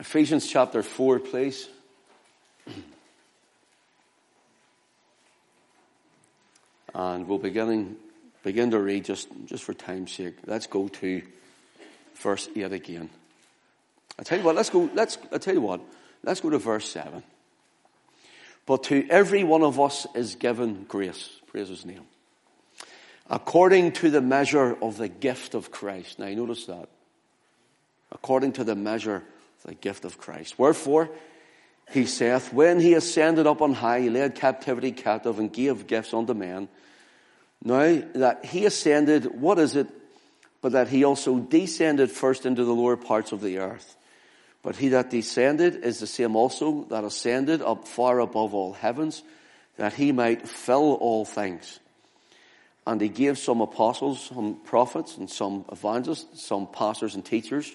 Ephesians chapter 4, please. And we'll beginning, begin to read just, just for time's sake. Let's go to verse 8 again. I tell you what, let's go, let's, I tell you what, let's go to verse 7. But to every one of us is given grace, praise his name, according to the measure of the gift of Christ. Now you notice that. According to the measure the gift of Christ. Wherefore, he saith, when he ascended up on high, he led captivity captive and gave gifts unto men. Now that he ascended, what is it? But that he also descended first into the lower parts of the earth. But he that descended is the same also that ascended up far above all heavens, that he might fill all things. And he gave some apostles, some prophets, and some evangelists, some pastors and teachers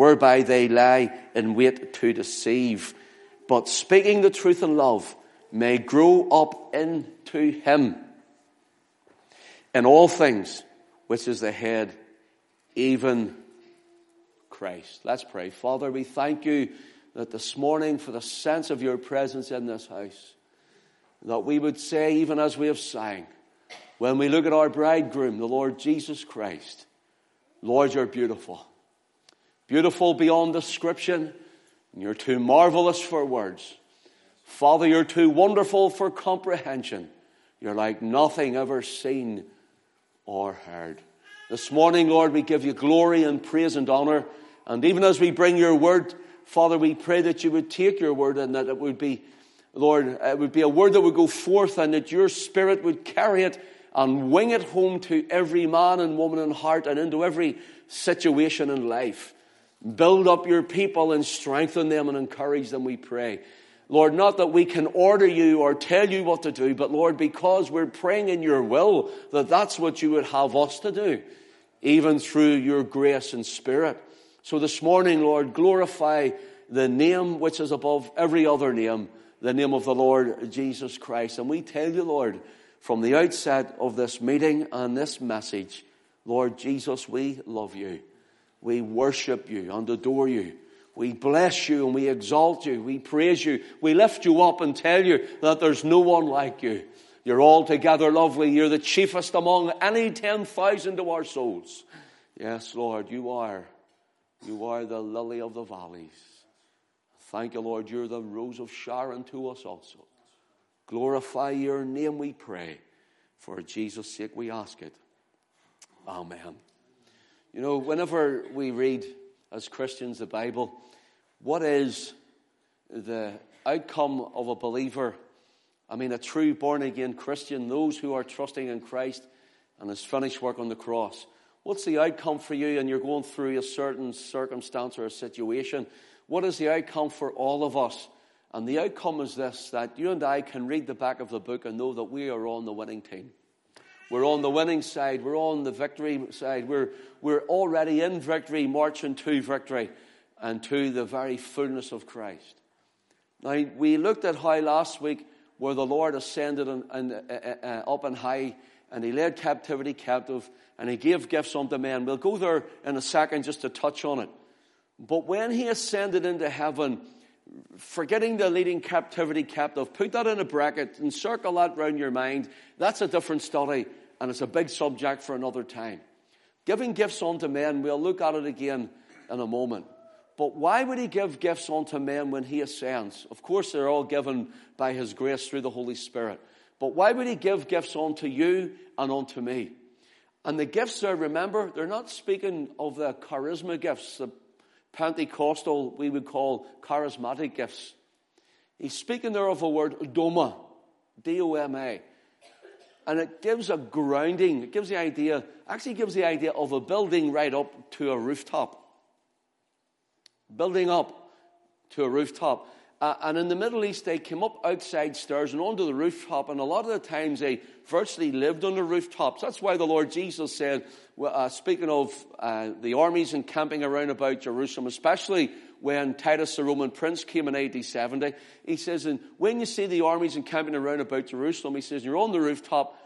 whereby they lie in wait to deceive, but speaking the truth in love may grow up into him in all things, which is the head, even Christ. Let's pray. Father, we thank you that this morning for the sense of your presence in this house, that we would say, even as we have sang, when we look at our bridegroom, the Lord Jesus Christ, Lord, you're beautiful beautiful beyond description, and you're too marvelous for words. Father, you're too wonderful for comprehension. You're like nothing ever seen or heard. This morning, Lord, we give you glory and praise and honor. And even as we bring your word, Father, we pray that you would take your word and that it would be, Lord, it would be a word that would go forth and that your spirit would carry it and wing it home to every man and woman in heart and into every situation in life. Build up your people and strengthen them and encourage them, we pray. Lord, not that we can order you or tell you what to do, but Lord, because we're praying in your will, that that's what you would have us to do, even through your grace and spirit. So this morning, Lord, glorify the name which is above every other name, the name of the Lord Jesus Christ. And we tell you, Lord, from the outset of this meeting and this message, Lord Jesus, we love you. We worship you and adore you. We bless you and we exalt you. We praise you. We lift you up and tell you that there's no one like you. You're altogether lovely. You're the chiefest among any 10,000 of our souls. Yes, Lord, you are. You are the lily of the valleys. Thank you, Lord. You're the rose of Sharon to us also. Glorify your name, we pray. For Jesus' sake, we ask it. Amen. You know, whenever we read as Christians the Bible, what is the outcome of a believer? I mean, a true born again Christian, those who are trusting in Christ and his finished work on the cross. What's the outcome for you and you're going through a certain circumstance or a situation? What is the outcome for all of us? And the outcome is this that you and I can read the back of the book and know that we are on the winning team. We're on the winning side. We're on the victory side. We're, we're already in victory, marching to victory and to the very fullness of Christ. Now, we looked at how last week where the Lord ascended and, and, uh, uh, uh, up and high and he led captivity captive and he gave gifts unto men. We'll go there in a second just to touch on it. But when he ascended into heaven, forgetting the leading captivity captive, put that in a bracket and circle that round your mind. That's a different study and it's a big subject for another time. Giving gifts unto men, we'll look at it again in a moment. But why would he give gifts unto men when he ascends? Of course, they're all given by his grace through the Holy Spirit. But why would he give gifts unto you and unto me? And the gifts there, remember, they're not speaking of the charisma gifts, the Pentecostal, we would call charismatic gifts. He's speaking there of a word, doma, D-O-M-A. And it gives a grounding, it gives the idea, actually gives the idea of a building right up to a rooftop. Building up to a rooftop. Uh, and in the Middle East, they came up outside stairs and onto the rooftop, and a lot of the times they virtually lived on the rooftops. That's why the Lord Jesus said, uh, speaking of uh, the armies encamping around about Jerusalem, especially when Titus, the Roman prince, came in AD 70, he says, and when you see the armies encamping around about Jerusalem, he says, you're on the rooftop,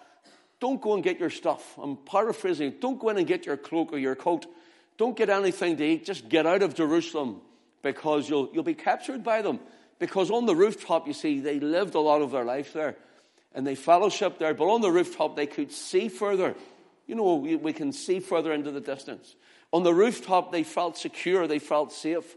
don't go and get your stuff. I'm paraphrasing, don't go in and get your cloak or your coat. Don't get anything to eat. Just get out of Jerusalem because you'll, you'll be captured by them. Because on the rooftop, you see, they lived a lot of their life there and they fellowshiped there, but on the rooftop, they could see further. You know, we, we can see further into the distance. On the rooftop, they felt secure, they felt safe.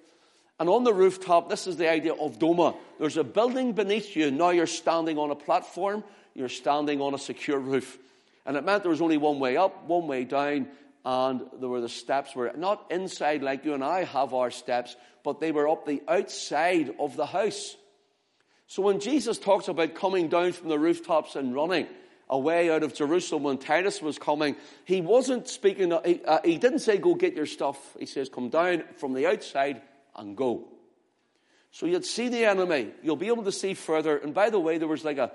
And on the rooftop, this is the idea of Doma. There's a building beneath you. Now you're standing on a platform, you're standing on a secure roof. And it meant there was only one way up, one way down, and there were the steps were not inside like you and I have our steps, but they were up the outside of the house. So when Jesus talks about coming down from the rooftops and running away out of Jerusalem when Titus was coming, he wasn't speaking, he, uh, he didn't say go get your stuff. He says come down from the outside and go. So you'd see the enemy. You'll be able to see further. And by the way, there was like a,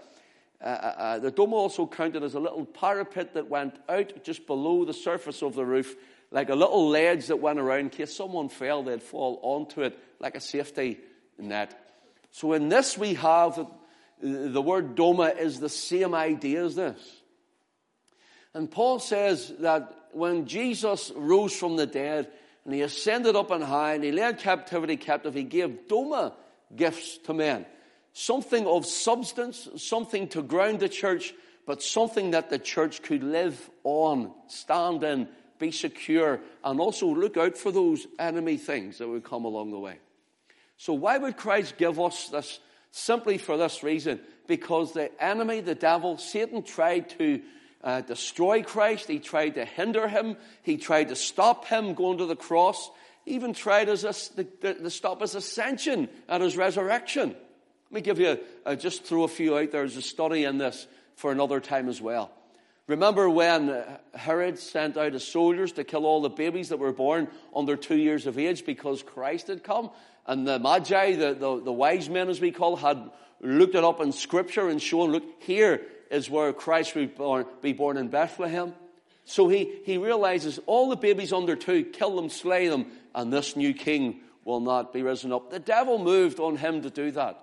uh, the dome also counted as a little parapet that went out just below the surface of the roof, like a little ledge that went around in case someone fell, they'd fall onto it like a safety net. So in this we have the word doma is the same idea as this. And Paul says that when Jesus rose from the dead and he ascended up on high and he led captivity captive, he gave doma gifts to men something of substance, something to ground the church, but something that the church could live on, stand in, be secure, and also look out for those enemy things that would come along the way. So, why would Christ give us this? Simply for this reason because the enemy, the devil, Satan tried to uh, destroy Christ, he tried to hinder him, he tried to stop him going to the cross, even tried a, to, to stop his ascension and his resurrection. Let me give you, uh, just throw a few out there as a study in this for another time as well. Remember when uh, Herod sent out his soldiers to kill all the babies that were born under two years of age because Christ had come? And the Magi, the, the, the wise men as we call, had looked it up in scripture and shown, look, here is where Christ would be born in Bethlehem. So he, he realizes all the babies under two, kill them, slay them, and this new king will not be risen up. The devil moved on him to do that.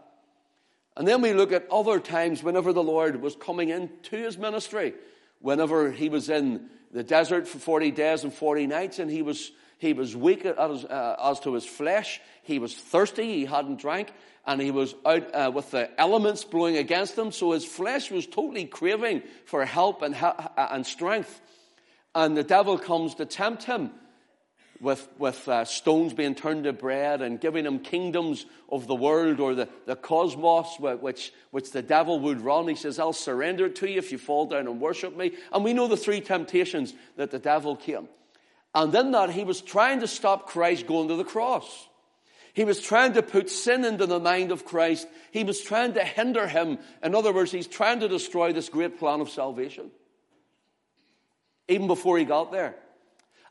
And then we look at other times whenever the Lord was coming into his ministry, whenever he was in the desert for 40 days and 40 nights, and he was, he was weak as, uh, as to his flesh. He was thirsty, he hadn't drank, and he was out uh, with the elements blowing against him, so his flesh was totally craving for help and, and strength. And the devil comes to tempt him with, with uh, stones being turned to bread and giving him kingdoms of the world or the, the cosmos which, which the devil would run. He says, I'll surrender it to you if you fall down and worship me. And we know the three temptations that the devil came. And in that, he was trying to stop Christ going to the cross. He was trying to put sin into the mind of Christ. He was trying to hinder him. In other words, he's trying to destroy this great plan of salvation. Even before he got there.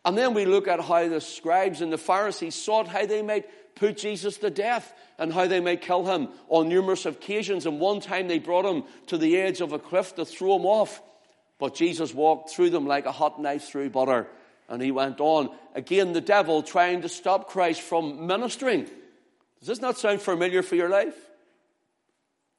And then we look at how the scribes and the Pharisees sought how they might put Jesus to death and how they might kill him on numerous occasions. And one time they brought him to the edge of a cliff to throw him off. But Jesus walked through them like a hot knife through butter. And he went on. Again, the devil trying to stop Christ from ministering. Does this not sound familiar for your life?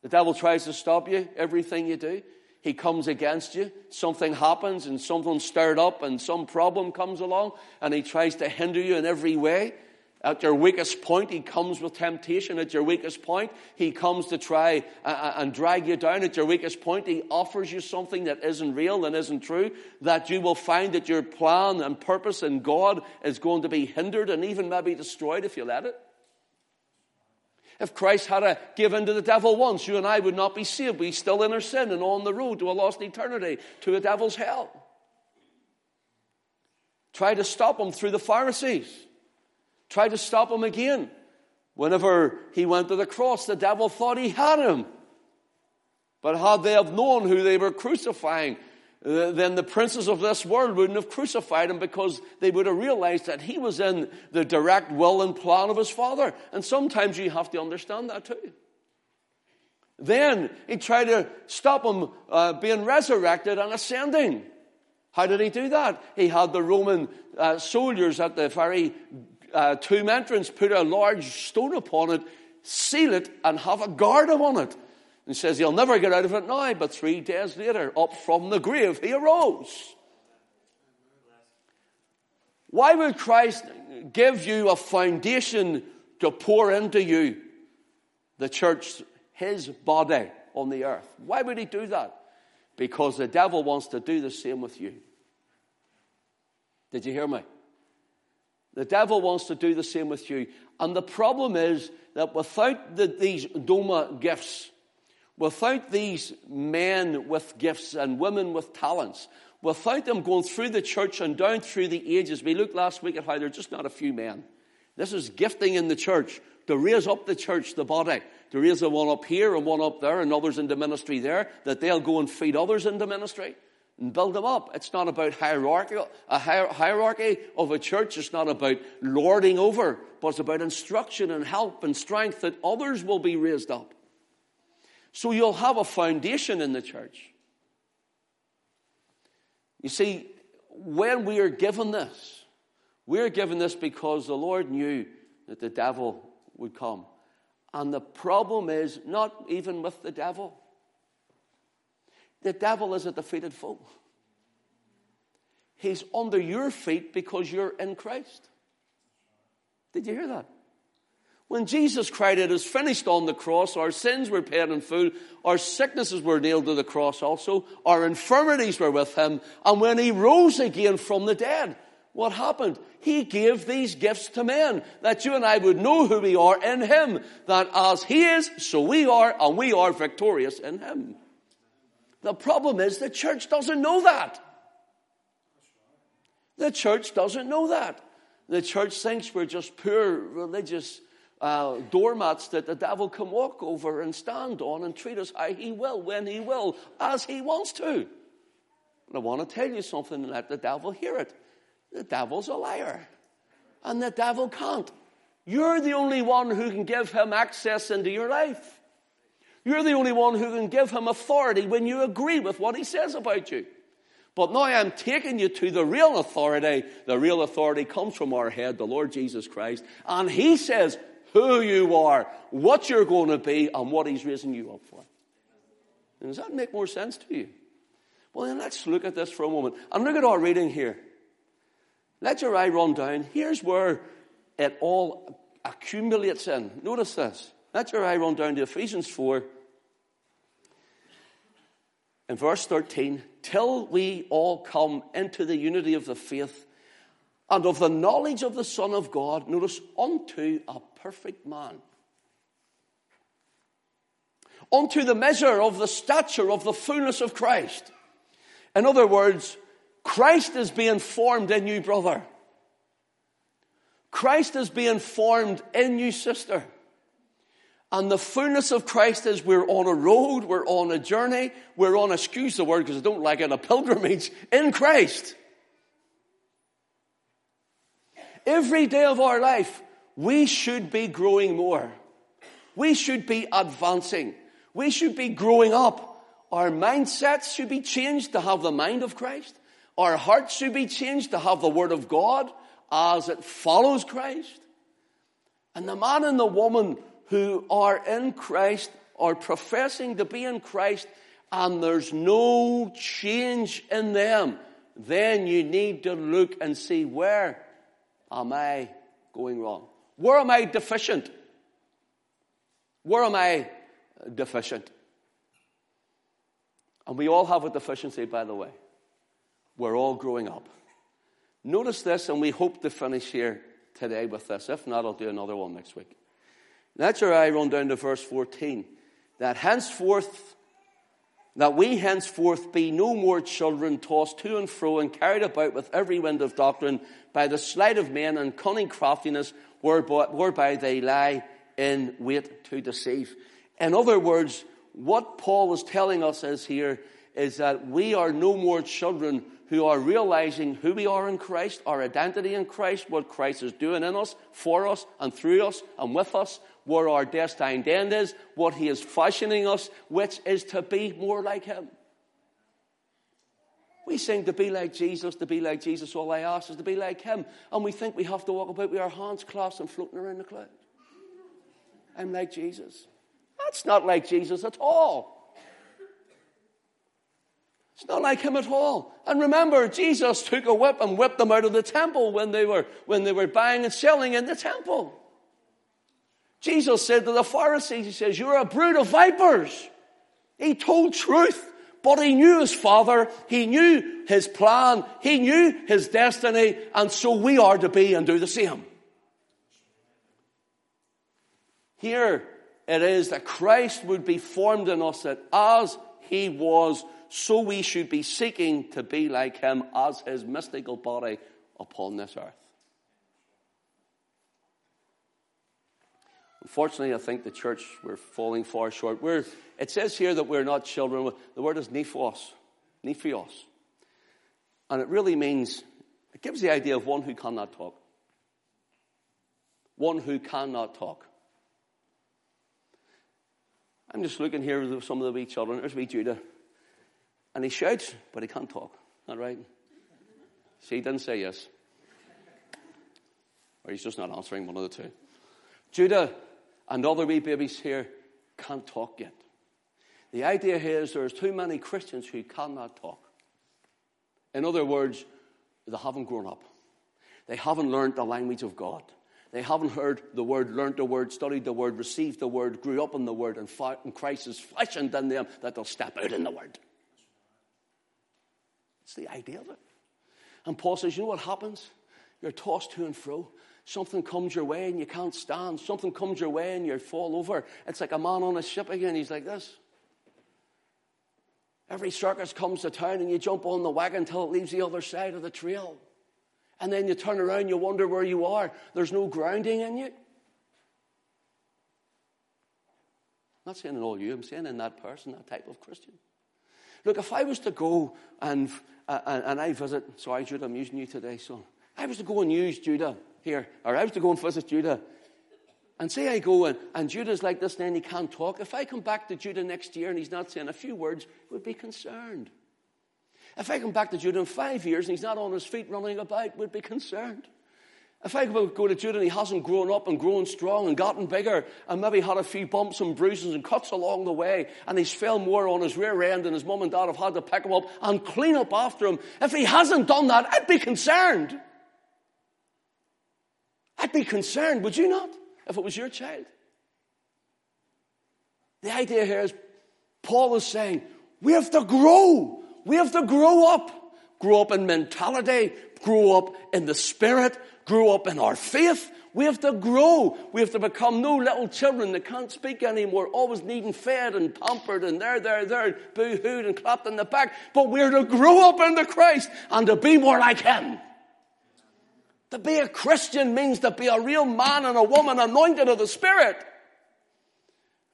The devil tries to stop you, everything you do he comes against you, something happens and something's stirred up and some problem comes along and he tries to hinder you in every way. At your weakest point, he comes with temptation. At your weakest point, he comes to try uh, uh, and drag you down. At your weakest point, he offers you something that isn't real and isn't true, that you will find that your plan and purpose in God is going to be hindered and even maybe destroyed if you let it. If Christ had to give in to the devil once, you and I would not be saved. We'd still in our sin and on the road to a lost eternity, to a devil's hell. Try to stop him through the Pharisees. Try to stop him again. Whenever he went to the cross, the devil thought he had him. But had they have known who they were crucifying, then the princes of this world wouldn't have crucified him because they would have realized that he was in the direct will and plan of his father. And sometimes you have to understand that too. Then he tried to stop him uh, being resurrected and ascending. How did he do that? He had the Roman uh, soldiers at the very uh, tomb entrance put a large stone upon it, seal it, and have a guard on it. And says he'll never get out of it now, but three days later, up from the grave, he arose. Why would Christ give you a foundation to pour into you, the church, his body on the earth? Why would he do that? Because the devil wants to do the same with you. Did you hear me? The devil wants to do the same with you. And the problem is that without the, these Doma gifts, without these men with gifts and women with talents, without them going through the church and down through the ages, we looked last week at how there are just not a few men. This is gifting in the church to raise up the church, the body, to raise the one up here and one up there and others into ministry there, that they'll go and feed others into ministry and build them up. It's not about hierarchy, a hierarchy of a church. It's not about lording over, but it's about instruction and help and strength that others will be raised up. So you'll have a foundation in the church. You see, when we are given this, we're given this because the Lord knew that the devil would come. And the problem is not even with the devil. The devil is a defeated foe. He's under your feet because you're in Christ. Did you hear that? When Jesus cried, It is finished on the cross, our sins were paid in full, our sicknesses were nailed to the cross also, our infirmities were with him, and when he rose again from the dead, what happened? He gave these gifts to men that you and I would know who we are in him, that as he is, so we are, and we are victorious in him. The problem is the church doesn't know that. The church doesn't know that. The church thinks we're just poor religious uh, doormats that the devil can walk over and stand on and treat us how he will, when he will, as he wants to. And I want to tell you something and let the devil hear it. The devil's a liar. And the devil can't. You're the only one who can give him access into your life. You're the only one who can give him authority when you agree with what he says about you. But now I'm taking you to the real authority. The real authority comes from our head, the Lord Jesus Christ. And he says who you are, what you're going to be, and what he's raising you up for. And does that make more sense to you? Well, then let's look at this for a moment. And look at our reading here. Let your eye run down. Here's where it all accumulates in. Notice this. Let where I run down to Ephesians 4 in verse 13, till we all come into the unity of the faith and of the knowledge of the Son of God, notice, unto a perfect man. Unto the measure of the stature of the fullness of Christ. In other words, Christ is being formed in you, brother. Christ is being formed in you, sister. And the fullness of Christ is we're on a road, we're on a journey, we're on, excuse the word because I don't like it, a pilgrimage in Christ. Every day of our life, we should be growing more. We should be advancing. We should be growing up. Our mindsets should be changed to have the mind of Christ. Our hearts should be changed to have the Word of God as it follows Christ. And the man and the woman who are in Christ are professing to be in Christ and there's no change in them, then you need to look and see where am I going wrong? Where am I deficient? Where am I deficient? And we all have a deficiency, by the way. We're all growing up. Notice this, and we hope to finish here today with this. If not, I'll do another one next week. That's where I run down to verse 14. That henceforth, that we henceforth be no more children tossed to and fro and carried about with every wind of doctrine by the sleight of men and cunning craftiness whereby, whereby they lie in wait to deceive. In other words, what Paul was telling us is here is that we are no more children who are realizing who we are in Christ, our identity in Christ, what Christ is doing in us, for us, and through us, and with us, where our destined end is, what He is fashioning us, which is to be more like Him. We sing to be like Jesus, to be like Jesus. All I ask is to be like Him. And we think we have to walk about with our hands clasped and floating around the clouds. I'm like Jesus. That's not like Jesus at all. It's not like him at all. And remember, Jesus took a whip and whipped them out of the temple when they were, when they were buying and selling in the temple. Jesus said to the Pharisees, He says, You're a brood of vipers. He told truth, but he knew his Father, he knew his plan, he knew his destiny, and so we are to be and do the same. Here it is that Christ would be formed in us that as he was so we should be seeking to be like him as his mystical body upon this earth. Unfortunately, I think the church, we're falling far short. We're, it says here that we're not children. The word is nephos, nephios. And it really means, it gives the idea of one who cannot talk. One who cannot talk. I'm just looking here at some of the wee children. There's wee Judah. And he shouts, but he can't talk. Not right? See, he didn't say yes. Or he's just not answering one of the two. Judah and other wee babies here can't talk yet. The idea here is there's too many Christians who cannot talk. In other words, they haven't grown up. They haven't learned the language of God. They haven't heard the word, learned the word, studied the word, received the word, grew up in the word, and, Christ is fashioned in them that they'll step out in the word. It's the idea of it. And Paul says, you know what happens? You're tossed to and fro. Something comes your way and you can't stand. Something comes your way and you fall over. It's like a man on a ship again. He's like this. Every circus comes to town and you jump on the wagon until it leaves the other side of the trail. And then you turn around, you wonder where you are. There's no grounding in you. I'm not saying in all you, I'm saying in that person, that type of Christian. Look, if I was to go and uh, and, and I visit, sorry, Judah, I'm using you today, son. I was to go and use Judah here, or I was to go and visit Judah. And say I go and, and Judah's like this and he can't talk. If I come back to Judah next year and he's not saying a few words, would be concerned. If I come back to Judah in five years and he's not on his feet running about, would be concerned. If I go to Judah and he hasn't grown up and grown strong and gotten bigger and maybe had a few bumps and bruises and cuts along the way and he's fell more on his rear end and his mum and dad have had to pick him up and clean up after him, if he hasn't done that, I'd be concerned. I'd be concerned, would you not, if it was your child? The idea here is Paul is saying, we have to grow. We have to grow up. Grow up in mentality, grow up in the spirit, grow up in our faith. We have to grow. We have to become no little children that can't speak anymore, always needing fed and pampered and there, there, there, boo-hooed and clapped in the back. But we're to grow up into Christ and to be more like Him. To be a Christian means to be a real man and a woman anointed of the Spirit.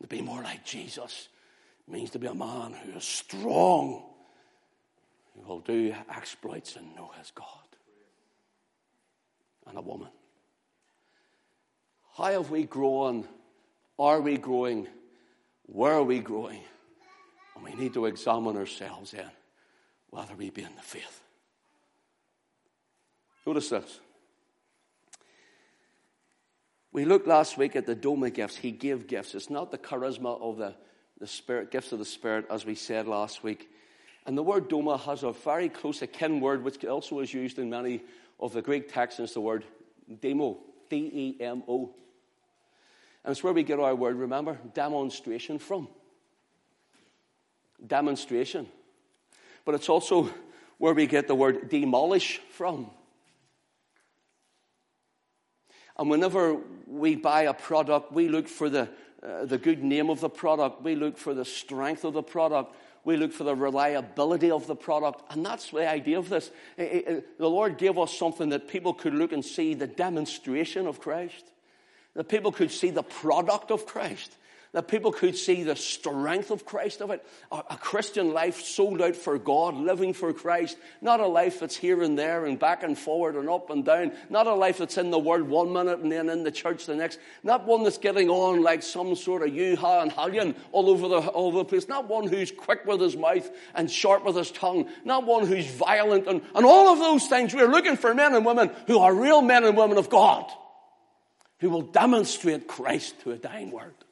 To be more like Jesus means to be a man who is strong, who will do exploits and know his God and a woman. How have we grown? Are we growing? Where are we growing? And we need to examine ourselves in whether we be in the faith. Notice this. We looked last week at the Doma gifts. He gave gifts. It's not the charisma of the, the Spirit, gifts of the Spirit, as we said last week. And the word Doma has a very close akin word, which also is used in many of the Greek text is the word demo, D E M O. And it's where we get our word, remember, demonstration from. Demonstration. But it's also where we get the word demolish from. And whenever we buy a product, we look for the, uh, the good name of the product, we look for the strength of the product, we look for the reliability of the product. And that's the idea of this. The Lord gave us something that people could look and see the demonstration of Christ, that people could see the product of Christ, that people could see the strength of Christ of it. A, Christian life sold out for God, living for Christ. Not a life that's here and there and back and forward and up and down. Not a life that's in the world one minute and then in the church the next. Not one that's getting on like some sort of yoo-ha and hallion all over the, all over the place. Not one who's quick with his mouth and sharp with his tongue. Not one who's violent and, and all of those things. We're looking for men and women who are real men and women of God. Who will demonstrate Christ to a dying world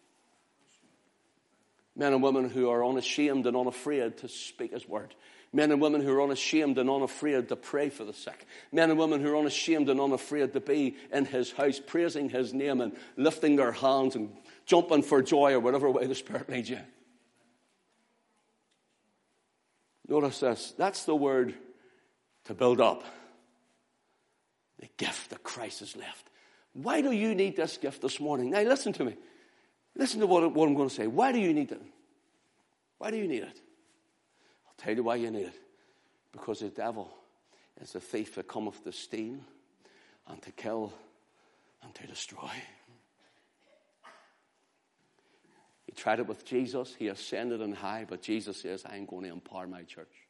men and women who are unashamed and unafraid to speak His word. Men and women who are unashamed and unafraid to pray for the sick. Men and women who are unashamed and unafraid to be in His house, praising His name and lifting their hands and jumping for joy or whatever way the Spirit leads you. Notice this. That's the word to build up. The gift that Christ has left. Why do you need this gift this morning? Now, listen to me. Listen to what, what I'm going to say. Why do you need it? Why do you need it? I'll tell you why you need it. Because the devil is a thief that cometh to steal and to kill and to destroy. He tried it with Jesus. He ascended on high, but Jesus says, I'm going to empower my church.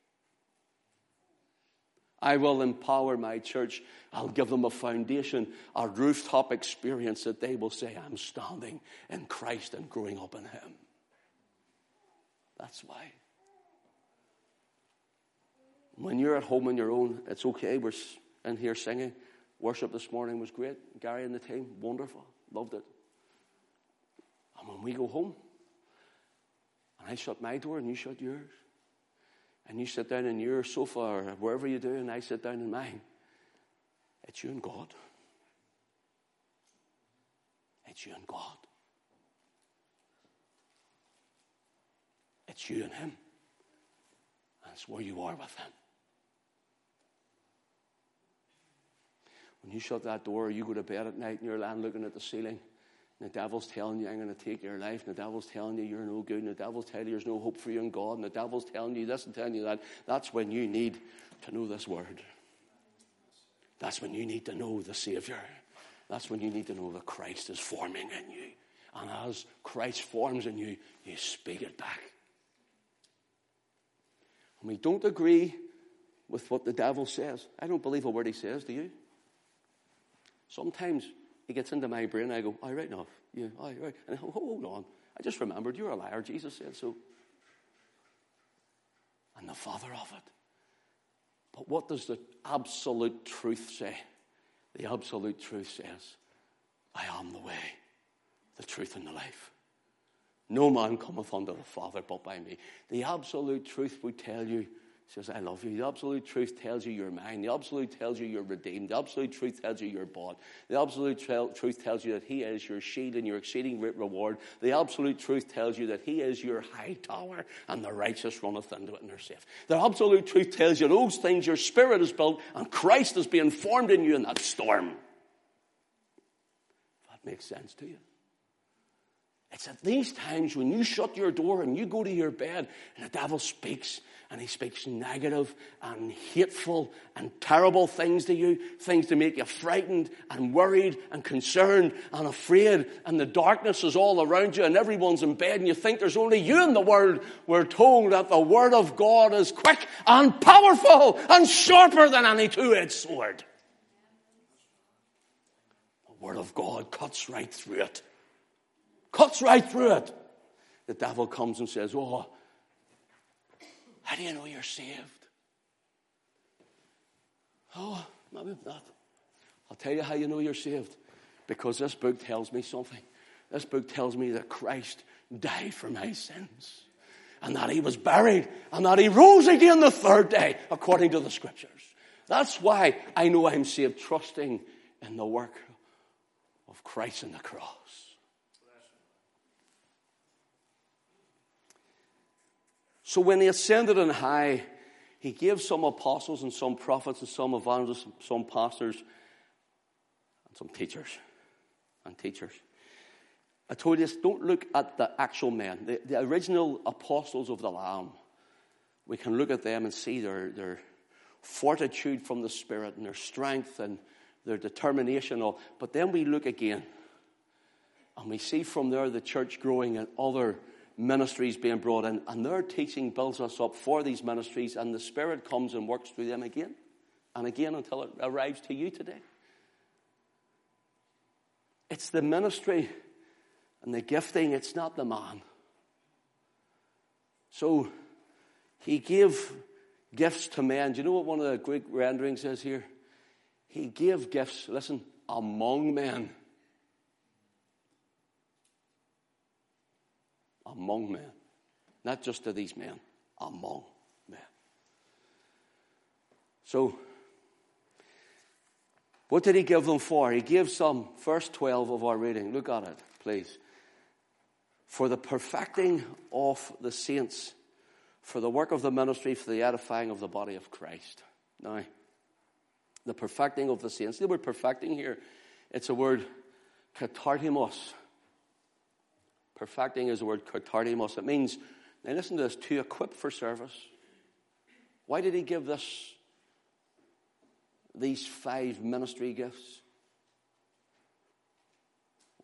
I will empower my church. I'll give them a foundation, a rooftop experience that they will say, I'm standing in Christ and growing up in Him. That's why. When you're at home on your own, it's okay. We're in here singing. Worship this morning was great. Gary and the team, wonderful. Loved it. And when we go home, and I shut my door and you shut yours, and you sit down in your sofa or wherever you do, and I sit down in mine, it's you and God. It's you and God. It's you and Him. That's where you are with Him. When you shut that door, you go to bed at night and you're lying looking at the ceiling. And the devil's telling you, I'm going to take your life. And the devil's telling you, you're no good. And the devil's telling you, there's no hope for you in God. And the devil's telling you this and telling you that. That's when you need to know this word. That's when you need to know the Savior. That's when you need to know that Christ is forming in you. And as Christ forms in you, you speak it back. And we don't agree with what the devil says. I don't believe a word he says, do you? Sometimes he gets into my brain. I go, "I right enough. Yeah, I right." And I, hold on, I just remembered you're a liar. Jesus said so. And the father of it. But what does the absolute truth say? The absolute truth says, I am the way, the truth, and the life. No man cometh unto the Father but by me. The absolute truth would tell you says, I love you. The absolute truth tells you you're mine. The absolute tells you you're redeemed. The absolute truth tells you you're bought. The absolute truth tells you that He is your shield and your exceeding great reward. The absolute truth tells you that He is your high tower and the righteous runneth into it and are safe. The absolute truth tells you those things your spirit is built and Christ is being formed in you in that storm. That makes sense to you. It's at these times when you shut your door and you go to your bed and the devil speaks and he speaks negative and hateful and terrible things to you, things to make you frightened and worried and concerned and afraid, and the darkness is all around you and everyone's in bed and you think there's only you in the world, we're told that the Word of God is quick and powerful and sharper than any two-edged sword. The Word of God cuts right through it. Cuts right through it. The devil comes and says, Oh, how do you know you're saved? Oh, maybe not. I'll tell you how you know you're saved. Because this book tells me something. This book tells me that Christ died for my sins. And that he was buried. And that he rose again the third day, according to the scriptures. That's why I know I'm saved, trusting in the work of Christ on the cross. So when he ascended on high, he gave some apostles and some prophets and some evangelists, and some pastors, and some teachers. And teachers. I told you don't look at the actual men, the, the original apostles of the Lamb. We can look at them and see their, their fortitude from the Spirit and their strength and their determination. All. But then we look again And we see from there the church growing and other ministries being brought in. And their teaching builds us up for these ministries, and the Spirit comes and works through them again and again until it arrives to you today. It's the ministry and the gifting, it's not the man. So he gave gifts to men. Do you know what one of the Greek renderings says here? He gave gifts, listen, among men. Among men. Not just to these men, among men. So, what did he give them for? He gave some, verse 12 of our reading. Look at it, please. For the perfecting of the saints, for the work of the ministry, for the edifying of the body of Christ. Now, the perfecting of the saints. The word perfecting here, it's a word katartimos. Perfecting is the word katartimos. It means, now listen to this, to equip for service. Why did he give this these five ministry gifts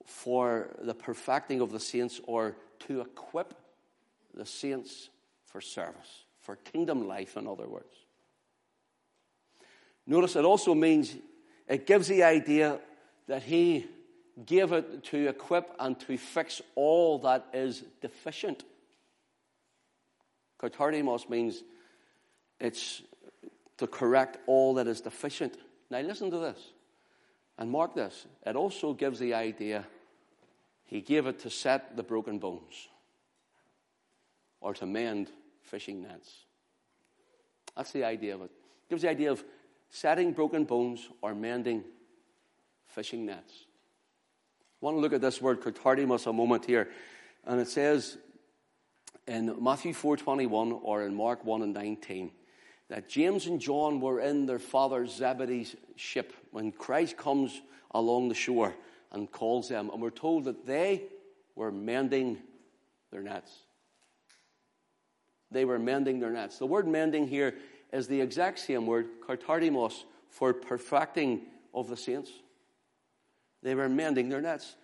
for the perfecting of the saints or to equip the saints for service, for kingdom life, in other words. Notice it also means it gives the idea that he gave it to equip and to fix all that is deficient. Katartimos means it's to correct all that is deficient. Now, listen to this and mark this. It also gives the idea he gave it to set the broken bones or to mend fishing nets. That's the idea of it. It gives the idea of setting broken bones or mending fishing nets. I want to look at this word katartimos a moment here. And it says in Matthew 4.21 or in Mark 1 and 19, that James and John were in their father Zebedee's ship when Christ comes along the shore and calls them. And we're told that they were mending their nets. They were mending their nets. The word mending here is the exact same word, katartimos, for perfecting of the saints. They were mending their nets.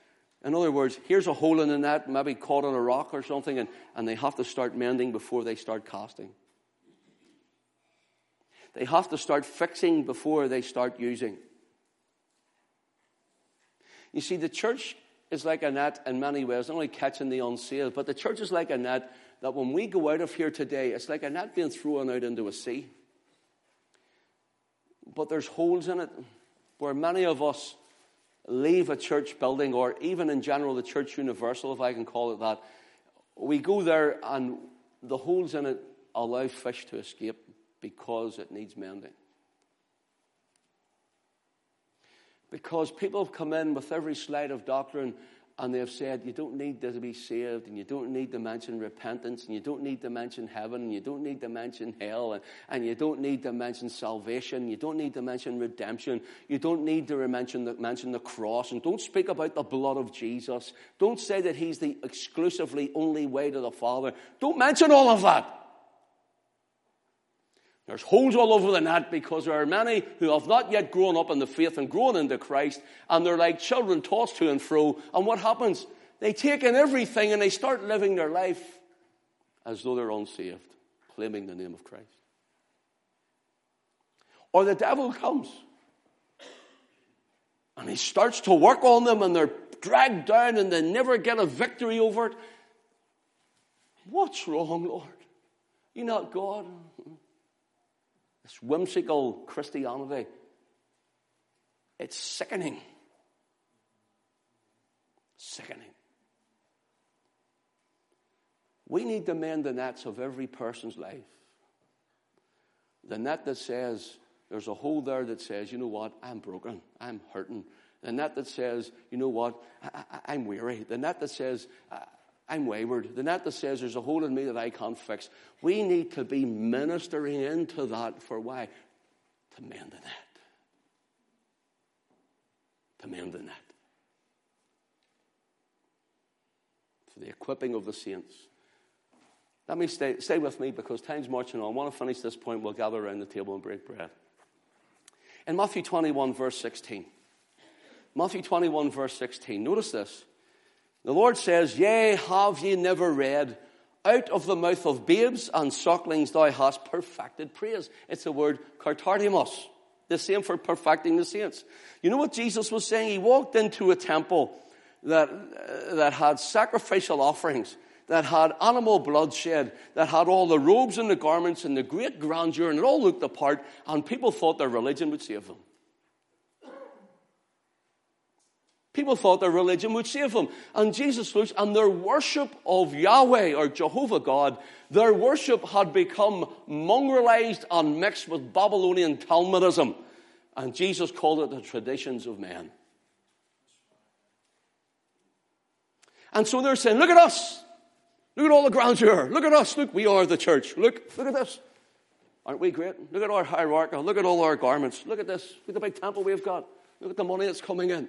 In other words, here's a hole in the net, maybe caught on a rock or something, and, and they have to start mending before they start casting. They have to start fixing before they start using. You see, the church is like a net in many ways, not only catching the unsaved, but the church is like a net that when we go out of here today, it's like a net being thrown out into a sea. But there's holes in it where many of us leave a church building, or even in general, the church universal, if I can call it that. We go there and the holes in it allow fish to escape because it needs mending. Because people have come in with every slide of doctrine and they've said you don't need to be saved and you don't need to mention repentance and you don't need to mention heaven and you don't need to mention hell and, and you don't need to mention salvation you don't need to mention redemption you don't need to mention the, mention the cross and don't speak about the blood of jesus. Don't say that he's the exclusively only way to the father. Don't mention all of that there's holes all over the net because there are many who have not yet grown up in the faith and grown into Christ, and they're like children tossed to and fro. And what happens? They take in everything and they start living their life as though they're unsaved, claiming the name of Christ. Or the devil comes and he starts to work on them and they're dragged down and they never get a victory over it. What's wrong, Lord? You're not God. This whimsical Christianity. It's sickening. Sickening. We need to mend the nets of every person's life. The net that says, there's a hole there that says, you know what, I'm broken, I'm hurting. The net that says, you know what, I, am weary. The net that says, I'm wayward. The net that says there's a hole in me that I can't fix. We need to be ministering into that for why? To mend the net. To mend the net. For the equipping of the saints. Let me stay, stay with me because time's marching on. I want to finish this point. We'll gather around the table and break bread. In Matthew 21, verse 16. Matthew 21, verse 16. Notice this. The Lord says, Yea, have ye never read, out of the mouth of babes and sucklings thou hast perfected praise. It's the word kartartimos. The same for perfecting the saints. You know what Jesus was saying? He walked into a temple that, uh, that had sacrificial offerings, that had animal bloodshed, that had all the robes and the garments and the great grandeur, and it all looked the part, and people thought their religion would save them. People thought their religion would save them. And Jesus looks, and their worship of Yahweh or Jehovah God, their worship had become mongrelized and mixed with Babylonian Talmudism. And Jesus called it the traditions of men. And so they're saying, look at us. Look at all the grandeur. Look at us. Look, we are the church. Look, look at this. Aren't we great? Look at our hierarchy. Look at all our garments. Look at this. Look at the big temple we've got. Look at the money that's coming in.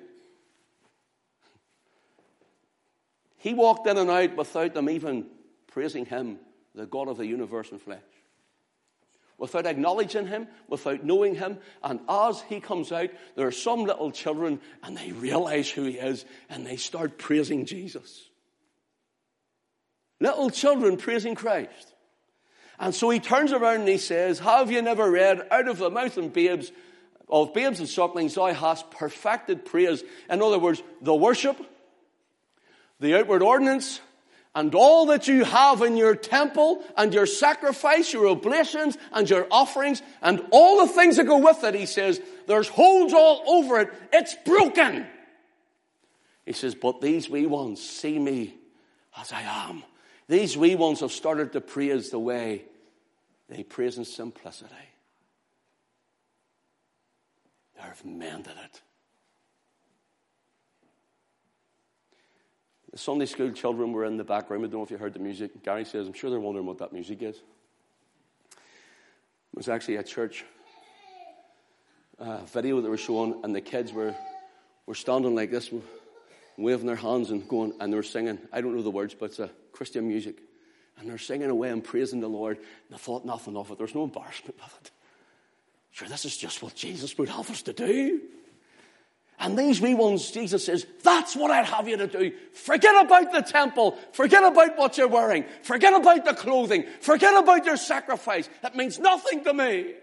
He walked in and out without them even praising him, the God of the universe in flesh. Without acknowledging him, without knowing him, and as he comes out, there are some little children and they realize who he is and they start praising Jesus. Little children praising Christ. And so he turns around and he says, Have you never read, out of the mouth of babes, of babes and sucklings, thou hast perfected praise? In other words, the worship, the outward ordinance, and all that you have in your temple, and your sacrifice, your oblations, and your offerings, and all the things that go with it, he says, there's holes all over it. It's broken. He says, but these wee ones see me as I am. These wee ones have started to praise the way they praise in simplicity. They've mended it. The Sunday school children were in the back room. I don't know if you heard the music. Gary says, I'm sure they're wondering what that music is. It was actually a church uh, video that they were showing, and the kids were, were standing like this, waving their hands and going, and they were singing. I don't know the words, but it's a Christian music. And they're singing away and praising the Lord. And they thought nothing of it. There's no embarrassment with it. Sure, this is just what Jesus would have us to do. And these wee ones, Jesus says, that's what I'd have you to do. Forget about the temple. Forget about what you're wearing. Forget about the clothing. Forget about your sacrifice. That means nothing to me.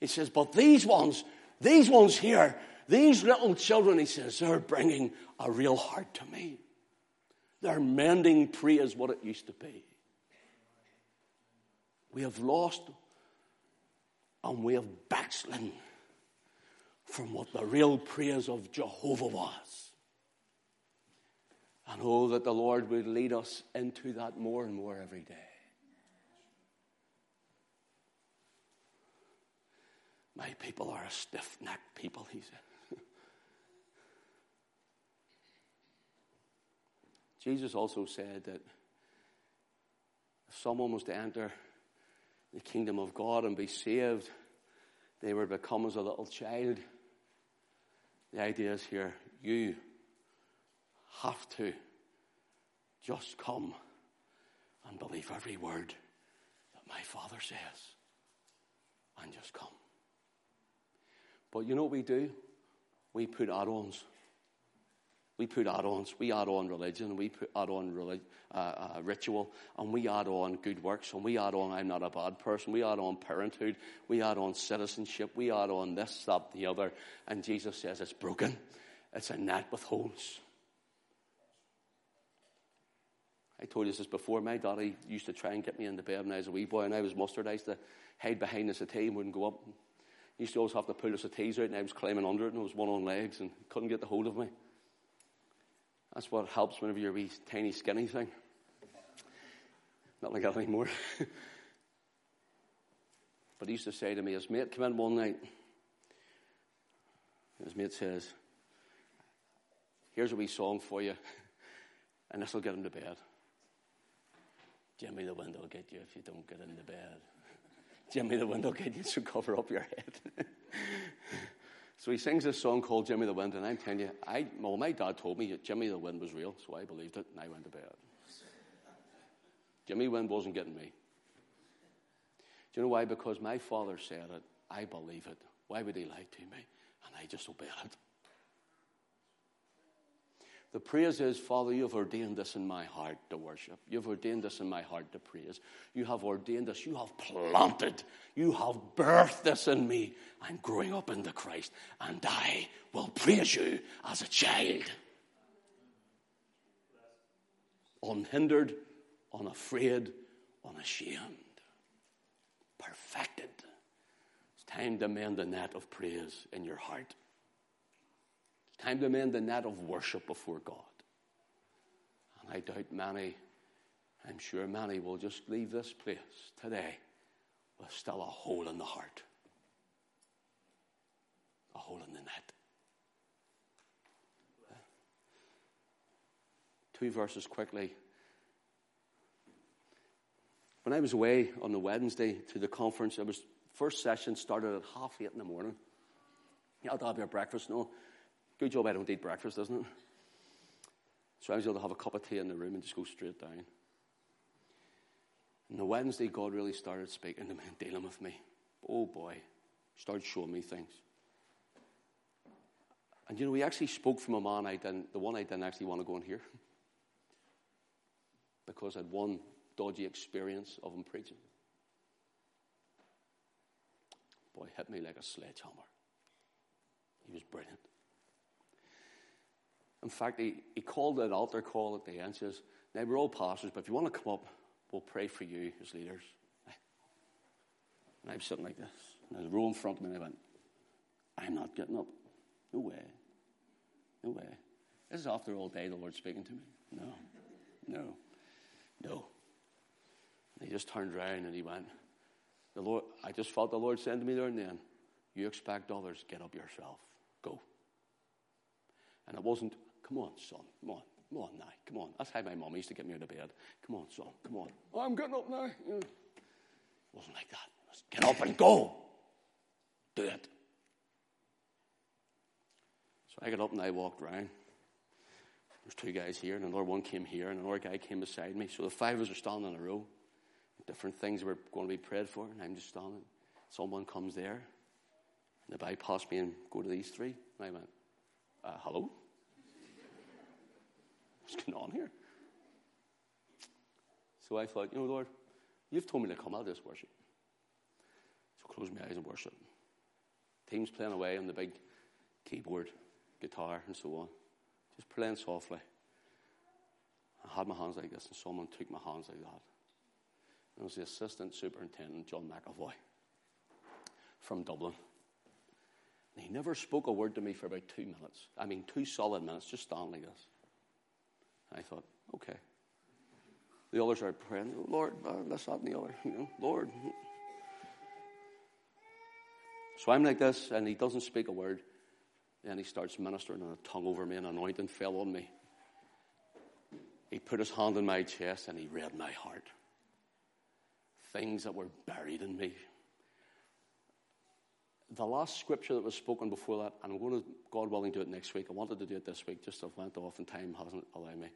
He says, but these ones, these ones here, these little children, he says, they're bringing a real heart to me. They're mending praise what it used to be. We have lost and we have backslidden from what the real praise of Jehovah was. And oh, that the Lord would lead us into that more and more every day. My people are a stiff necked people, he said. Jesus also said that if someone was to enter the kingdom of God and be saved, they would become as a little child. The idea is here you have to just come and believe every word that my Father says and just come. But you know what we do? We put add ons. We put add ons. We add on religion. We put add on relig- uh, uh, ritual. And we add on good works. And we add on I'm not a bad person. We add on parenthood. We add on citizenship. We add on this, that, the other. And Jesus says it's broken. It's a net with holes. I told you this before. My daddy used to try and get me into bed when I was a wee boy and I was mustard. I used to hide behind the settee and wouldn't go up. He used to always have to pull the settees out and I was climbing under it and I was one on legs and couldn't get the hold of me. That's what helps whenever you're a wee tiny skinny thing. Not like that anymore. but he used to say to me, his mate came in one night. His mate says, Here's a wee song for you, and this will get him to bed. Jimmy, the wind will get you if you don't get into bed. Jimmy, the wind will get you, so cover up your head. So he sings this song called Jimmy the Wind, and I'm telling you, I, well, my dad told me that Jimmy the Wind was real, so I believed it, and I went to bed. Jimmy Wind wasn't getting me. Do you know why? Because my father said it, I believe it. Why would he lie to me? And I just obeyed it. The praise is, Father, you've ordained this in my heart to worship. You've ordained this in my heart to praise. You have ordained this. You have planted. You have birthed this in me. I'm growing up into Christ, and I will praise you as a child. Unhindered, unafraid, unashamed. Perfected. It's time to mend the net of praise in your heart. Time to mend the net of worship before God. And I doubt many, I'm sure many will just leave this place today with still a hole in the heart, a hole in the net. Two verses quickly. When I was away on the Wednesday to the conference, it was first session started at half eight in the morning. You had to have your breakfast, no? Good job I don't eat breakfast, doesn't it? So I was able to have a cup of tea in the room and just go straight down. And the Wednesday, God really started speaking to me and dealing with me. Oh boy, started showing me things. And you know, he actually spoke from a man I didn't, the one I didn't actually want to go and hear. because I'd one dodgy experience of him preaching. Boy, hit me like a sledgehammer. He was brilliant. In fact, he, he called an altar call at the end. says, Now we're all pastors, but if you want to come up, we'll pray for you as leaders. And I'm sitting like this. And there's a row in front of me, and I went, I'm not getting up. No way. No way. This is after all day the Lord speaking to me. No. No. No. And he just turned around and he went, the Lord, I just felt the Lord saying to me there and then, You expect others, get up yourself. Go. And it wasn't, Come on, son. Come on. Come on now. Come on. That's how my mum used to get me out of bed. Come on, son. Come on. Oh, I'm getting up now. It wasn't like that. Get up and go. Do it. So I got up and I walked around. There's two guys here, and another one came here, and another guy came beside me. So the five of us are standing in a row. Different things were going to be prayed for, and I'm just standing. Someone comes there, and they bypass me and go to these three. And I went, uh, hello? What's going on here? So I thought, you know, Lord, you've told me to come, I'll just worship. So close my eyes and worship. Teams playing away on the big keyboard, guitar, and so on. Just playing softly. I had my hands like this, and someone took my hands like that. It was the assistant superintendent, John McAvoy, from Dublin. And he never spoke a word to me for about two minutes. I mean, two solid minutes, just standing like this. I thought, okay. The others are praying, Lord, uh, this, that, and the other, you know, Lord. So I'm like this, and he doesn't speak a word. Then he starts ministering, and a tongue over me, and anointing fell on me. He put his hand on my chest, and he read my heart. Things that were buried in me. The last scripture that was spoken before that, and I'm going to, God willing, do it next week. I wanted to do it this week, just I've went off, and time hasn't allowed me.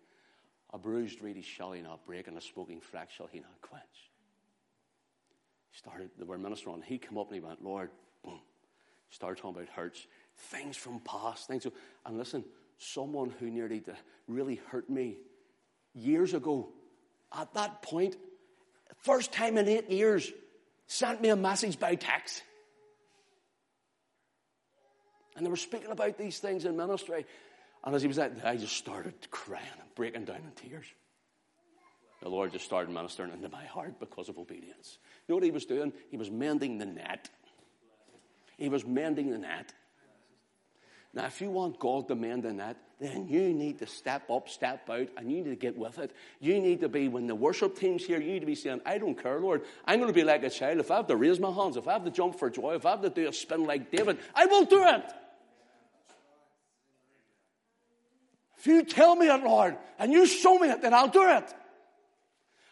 A bruised reed shall he not break, and a smoking flax shall he not quench. He started, they were ministering on. He came up and he went, Lord, boom. Started talking about hurts, things from past, things. And listen, someone who nearly really hurt me years ago, at that point, first time in eight years, sent me a message by text. And they were speaking about these things in ministry. And as he was at, I just started crying and breaking down in tears. The Lord just started ministering into my heart because of obedience. You know what he was doing? He was mending the net. He was mending the net. Now, if you want God to mend the net, then you need to step up, step out, and you need to get with it. You need to be, when the worship team's here, you need to be saying, I don't care, Lord. I'm going to be like a child. If I have to raise my hands, if I have to jump for joy, if I have to do a spin like David, I will do it. If you tell me it, Lord, and you show me it, then I'll do it.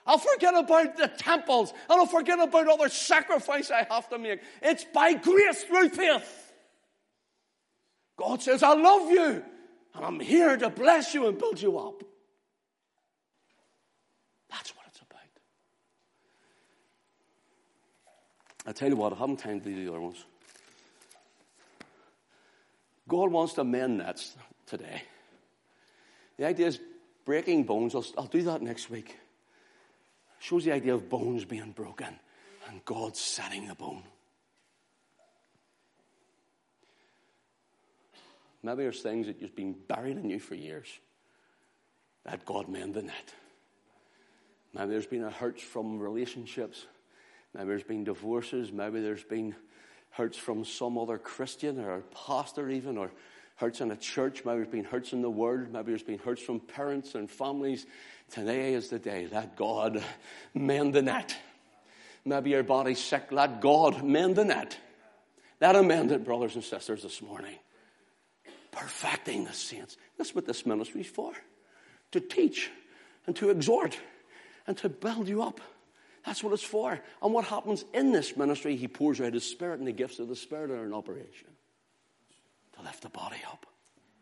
I'll forget about the temples, and I'll forget about all the sacrifice I have to make. It's by grace through faith. God says, I love you, and I'm here to bless you and build you up. That's what it's about. I tell you what, I haven't time to do the other ones. God wants to mend nets today. The idea is breaking bones. I'll, I'll do that next week. Shows the idea of bones being broken and God setting the bone. Maybe there's things that just been buried in you for years. That God mending that. Maybe there's been a hurt from relationships. Maybe there's been divorces. Maybe there's been hurts from some other Christian or pastor even, or hurts in a church. Maybe there's been hurts in the world. Maybe there's been hurts from parents and families. Today is the day. Let God mend the net. Maybe your body's sick. Let God mend the net. Mend it, brothers and sisters, this morning. Perfecting the saints. That's what this ministry is for. To teach and to exhort and to build you up. That's what it's for. And what happens in this ministry, he pours out his spirit and the gifts of the spirit are in operation lift the body up.